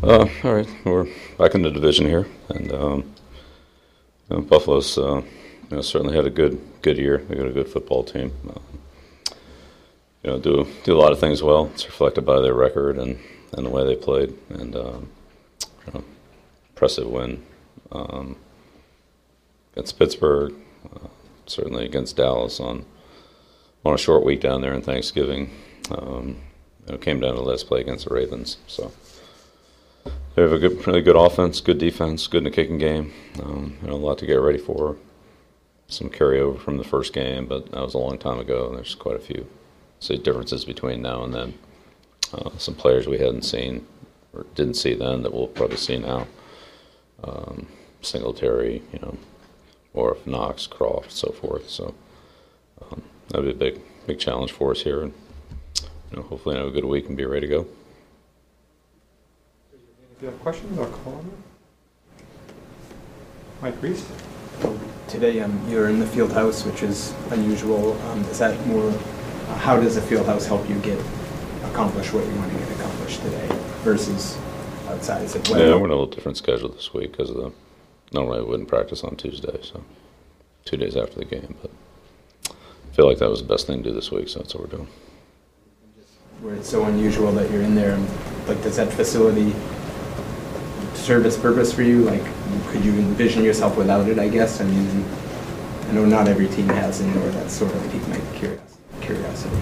Uh, all right, we're back in the division here, and um, you know, Buffalo's uh, you know, certainly had a good good year. They got a good football team. Uh, you know, do do a lot of things well. It's reflected by their record and, and the way they played, and um, you know, impressive win um, against Pittsburgh. Uh, certainly against Dallas on on a short week down there in Thanksgiving. Um, you know, came down to the last play against the Ravens, so. They have a good, really good offense, good defense, good in the kicking game. Um, you know, a lot to get ready for. Some carryover from the first game, but that was a long time ago. And there's quite a few say differences between now and then. Uh, some players we hadn't seen or didn't see then that we'll probably see now. Um, Singletary, you know, or if Knox, Kroft, so forth. So um, that'll be a big, big challenge for us here, and you know, hopefully have a good week and be ready to go. If you have questions, I'll call them. Mike Reiss? Today, um, you're in the field house, which is unusual. Um, is that more, uh, how does the field house help you get, accomplish what you want to get accomplished today versus outside? Is it Yeah, weather? we're in a little different schedule this week because of the, normally I wouldn't practice on Tuesday, so two days after the game, but I feel like that was the best thing to do this week, so that's what we're doing. Where it's so unusual that you're in there, like, does that facility serve its purpose for you? Like, could you envision yourself without it, I guess? I mean, I know not every team has indoor, that sort of piqued my curiosity.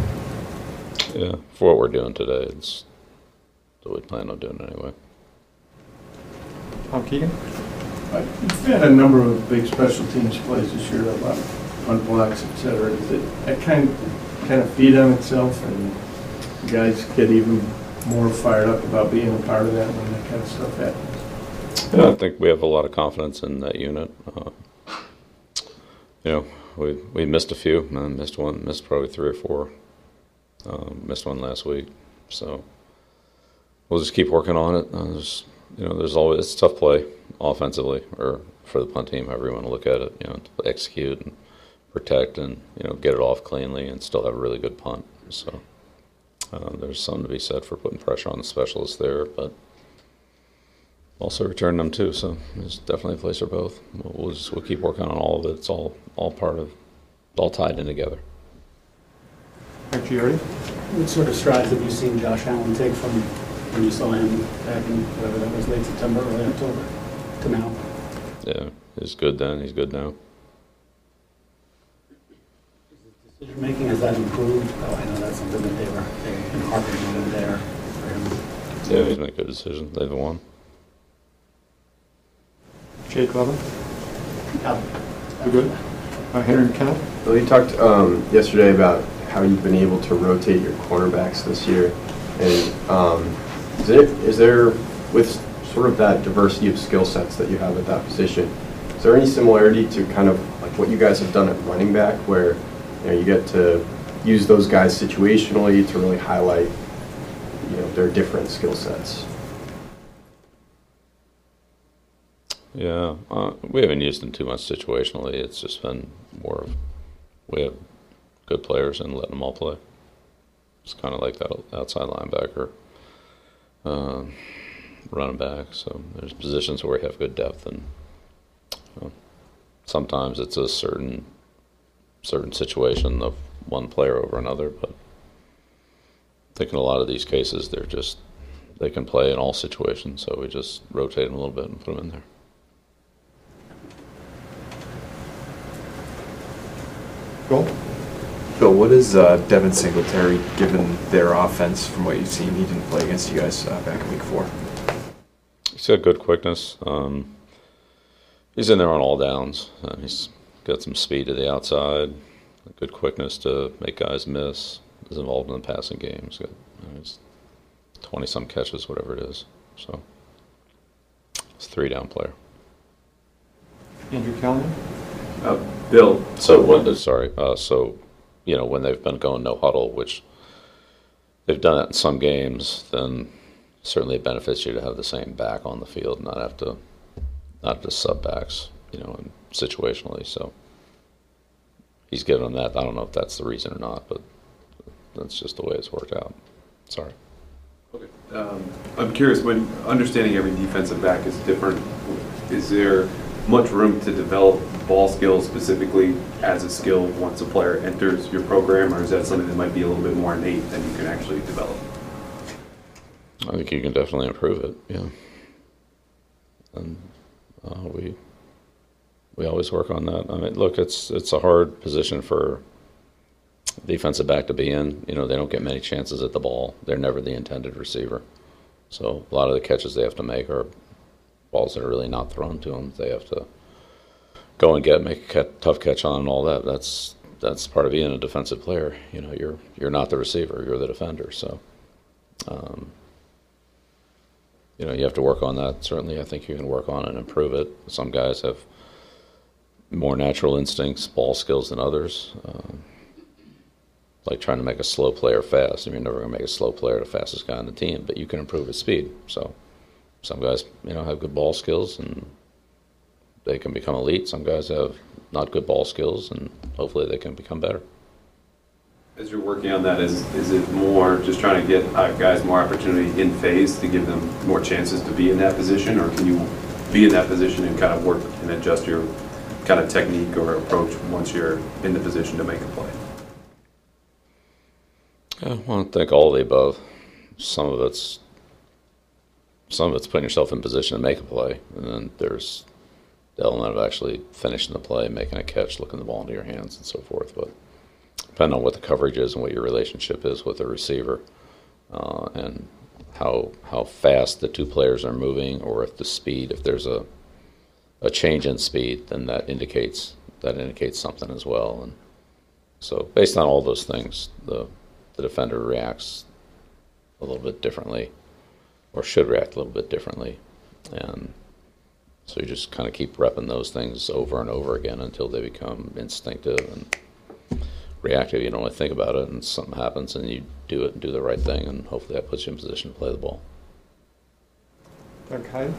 Yeah, for what we're doing today, it's what we plan on doing anyway. Tom Keegan? Uh, You've had a number of big special teams plays this year, a lot of blocks, et cetera. Does it, that kind, kind of feed on itself and guys get even more fired up about being a part of that when that kind of stuff happens? Yeah, I think we have a lot of confidence in that unit. Uh, you know, we we missed a few, uh, missed one, missed probably three or four, um, missed one last week. So we'll just keep working on it. Uh, there's, you know, there's always it's tough play offensively or for the punt team, however you want to look at it. You know, execute and protect and you know get it off cleanly and still have a really good punt. So uh, there's something to be said for putting pressure on the specialists there, but also return them too. So there's definitely a place for both. We'll, we'll just we'll keep working on all of it. It's all all part of, all tied in together. Mike Giardi? What sort of strides have you seen Josh Allen take from when you saw him back in, whatever that was, late September, early October, to now? Yeah, he's good then. He's good now. Decision making, has that improved? Oh, I know that's something that they were, they've harping on there for him. Yeah, he's made good decisions. They've won. Jake Levin? How- You good? Uh, Henry McKenna? Well, you talked um, yesterday about how you've been able to rotate your cornerbacks this year, and um, is there, is there, with sort of that diversity of skill sets that you have at that position, is there any similarity to kind of like what you guys have done at running back, where you know you get to use those guys situationally to really highlight you know their different skill sets? Yeah, uh, we haven't used them too much situationally. It's just been more of we have good players and letting them all play. It's kind of like that outside linebacker, um, running back. So there's positions where we have good depth, and you know, sometimes it's a certain certain situation of one player over another. But I think in a lot of these cases, they're just they can play in all situations. So we just rotate them a little bit and put them in there. Joel? Bill, what is uh, Devin Singletary, given their offense from what you've seen? He didn't play against you guys uh, back in week four. He's got good quickness. Um, he's in there on all downs. Uh, he's got some speed to the outside, good quickness to make guys miss. He's involved in the passing game. He's got you know, he's twenty some catches, whatever it is. So it's a three down player. Andrew Callahan? Uh, Bill, So when sorry, uh, so you know when they've been going no huddle, which they've done that in some games, then certainly it benefits you to have the same back on the field, and not have to not just sub backs, you know, and situationally. So he's given them that. I don't know if that's the reason or not, but that's just the way it's worked out. Sorry. Um, I'm curious, when understanding every defensive back is different, is there much room to develop ball skills specifically as a skill once a player enters your program, or is that something that might be a little bit more innate than you can actually develop? I think you can definitely improve it. Yeah, and uh, we we always work on that. I mean, look, it's it's a hard position for defensive back to be in. You know, they don't get many chances at the ball. They're never the intended receiver. So a lot of the catches they have to make are balls that are really not thrown to them. They have to go and get, make a tough catch on, and all that. That's that's part of being a defensive player. You know, you're you're not the receiver. You're the defender. So. Um, you know, you have to work on that. Certainly, I think you can work on and improve it. Some guys have more natural instincts, ball skills than others. Um, like trying to make a slow player fast. I mean, you're never going to make a slow player the fastest guy on the team, but you can improve his speed. So, some guys, you know, have good ball skills and they can become elite. Some guys have not good ball skills, and hopefully, they can become better. As you're working on that, is, is it more just trying to get uh, guys more opportunity in phase to give them more chances to be in that position, or can you be in that position and kind of work and adjust your kind of technique or approach once you're in the position to make a play? I want to think all of the above. Some of it's some of it's putting yourself in position to make a play, and then there's the element of actually finishing the play, making a catch, looking the ball into your hands, and so forth. But depending on what the coverage is and what your relationship is with the receiver, uh, and how how fast the two players are moving, or if the speed, if there's a a change in speed, then that indicates that indicates something as well. And so, based on all those things, the the defender reacts a little bit differently, or should react a little bit differently, and so you just kind of keep repping those things over and over again until they become instinctive and reactive. You don't really think about it, and something happens, and you do it and do the right thing, and hopefully that puts you in position to play the ball. Doug Kyed?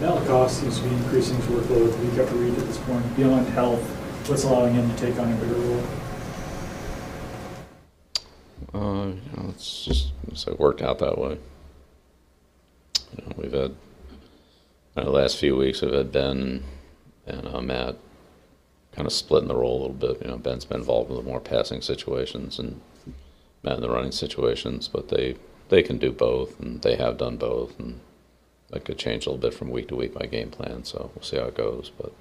Malakoff seems to be increasing his workload week after week at this point. Beyond health, what's allowing him to take on a bigger role? Uh, you know, it's just it's worked out that way. You know, we've had in the last few weeks we've had Ben and uh, Matt kind of splitting the role a little bit. You know, Ben's been involved in the more passing situations and Matt in the running situations, but they they can do both and they have done both and that could change a little bit from week to week my game plan. So we'll see how it goes, but.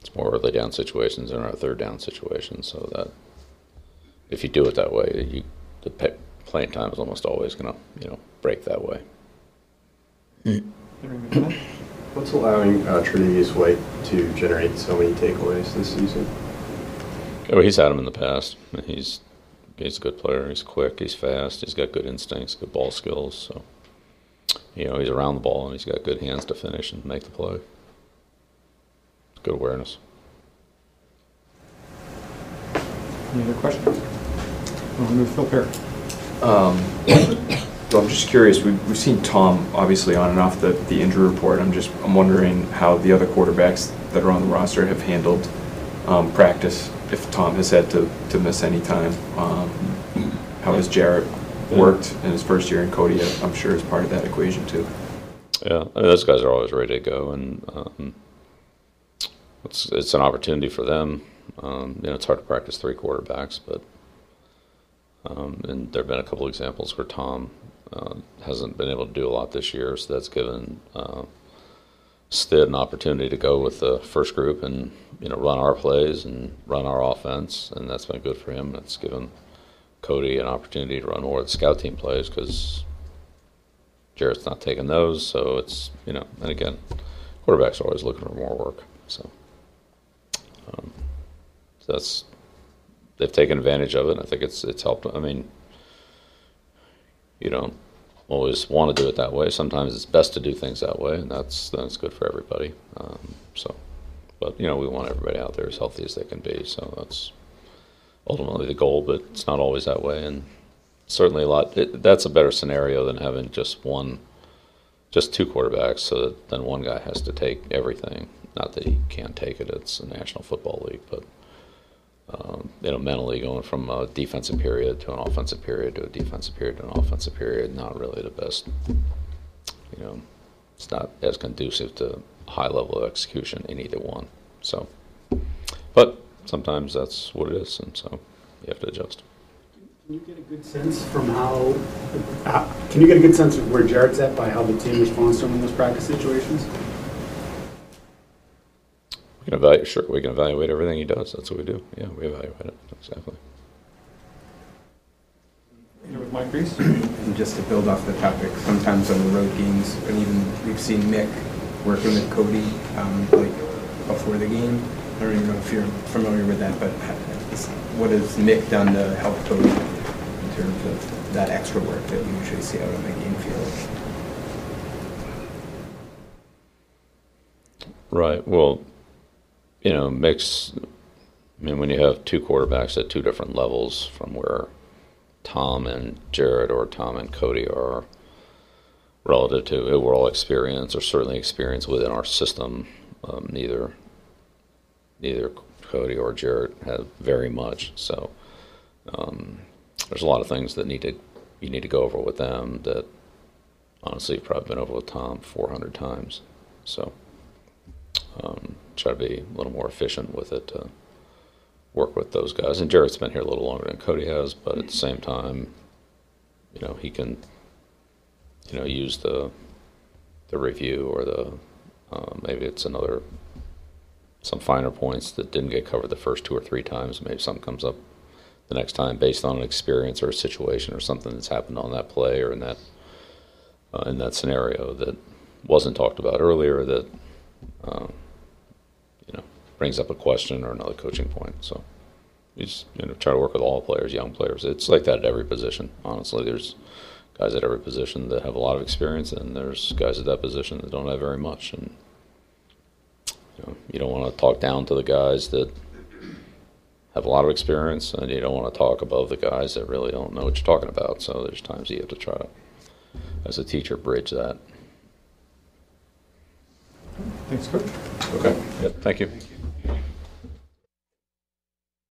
It's more early down situations than our third down situations, so that if you do it that way, you, the playing time is almost always going to, you know, break that way. What's allowing uh, Tre'Davious White to generate so many takeaways this season? Yeah, well, he's had them in the past. He's he's a good player. He's quick. He's fast. He's got good instincts, good ball skills. So, you know, he's around the ball and he's got good hands to finish and make the play. Good awareness. Any other questions? We'll move Phil Perry. Um, so I'm just curious, we've, we've seen Tom obviously on and off the, the injury report. I'm just, I'm wondering how the other quarterbacks that are on the roster have handled um, practice, if Tom has had to, to miss any time. Um, how has Jarrett worked in his first year, and Cody, I'm sure, is part of that equation too. Yeah, I mean, those guys are always ready to go, and um, it's it's an opportunity for them. Um, you know, it's hard to practice three quarterbacks, but um, and there have been a couple examples where Tom uh, hasn't been able to do a lot this year, so that's given uh, Stid an opportunity to go with the first group and you know run our plays and run our offense, and that's been good for him. It's given Cody an opportunity to run more of the scout team plays because Jarrett's not taking those, so it's you know, and again, quarterbacks are always looking for more work, so. Um, so that's they've taken advantage of it. I think it's it's helped. I mean, you don't always want to do it that way. Sometimes it's best to do things that way, and that's that's good for everybody. Um, so, but you know, we want everybody out there as healthy as they can be. So that's ultimately the goal, but it's not always that way, and certainly a lot. It, that's a better scenario than having just one, just two quarterbacks. So that then one guy has to take everything. Not that he can't take it; it's the National Football League, but um, you know, mentally going from a defensive period to an offensive period to a defensive period to an offensive period, not really the best. You know, it's not as conducive to high level of execution in either one. So, but sometimes that's what it is, and so you have to adjust. Can you get a good sense from how, uh, can you get a good sense of where Jarrett's at by how the team responds to him in those practice situations? We can evaluate. Sure, we can evaluate everything he does. That's what we do. Yeah, we evaluate it exactly. With Mike Reiss. And just to build off the topic, sometimes on the road games, and even we've seen Mick working with Cody, um, like before the game. I don't even know if you're familiar with that, but what has Mick done to help Cody in terms of that extra work that we usually see out on the game field? Right. Well, you know, mix. I mean, when you have two quarterbacks at two different levels from where Tom and Jarrett or Tom and Cody are relative to overall experience or certainly experience within our system, um, neither neither Cody or Jarrett have very much. So um, there's a lot of things that need to you need to go over with them that honestly you've probably been over with Tom 400 times. So um, try to be a little more efficient with it to work with those guys. And Jarrett's been here a little longer than Cody has, but at the same time, you know, he can, you know, use the the review or the uh, maybe it's another some finer points that didn't get covered the first two or three times. Maybe something comes up the next time based on an experience or a situation or something that's happened on that play or in that uh, in that scenario that wasn't talked about earlier that um, you know brings up a question or another coaching point. So you just you know try to work with all players, young players. It's like that at every position. Honestly, there's guys at every position that have a lot of experience, and there's guys at that position that don't have very much. And you, know, you don't want to talk down to the guys that have a lot of experience, and you don't want to talk above the guys that really don't know what you're talking about. So there's times you have to try to, as a teacher, bridge that. Thanks. Okay. Yep. Thank you.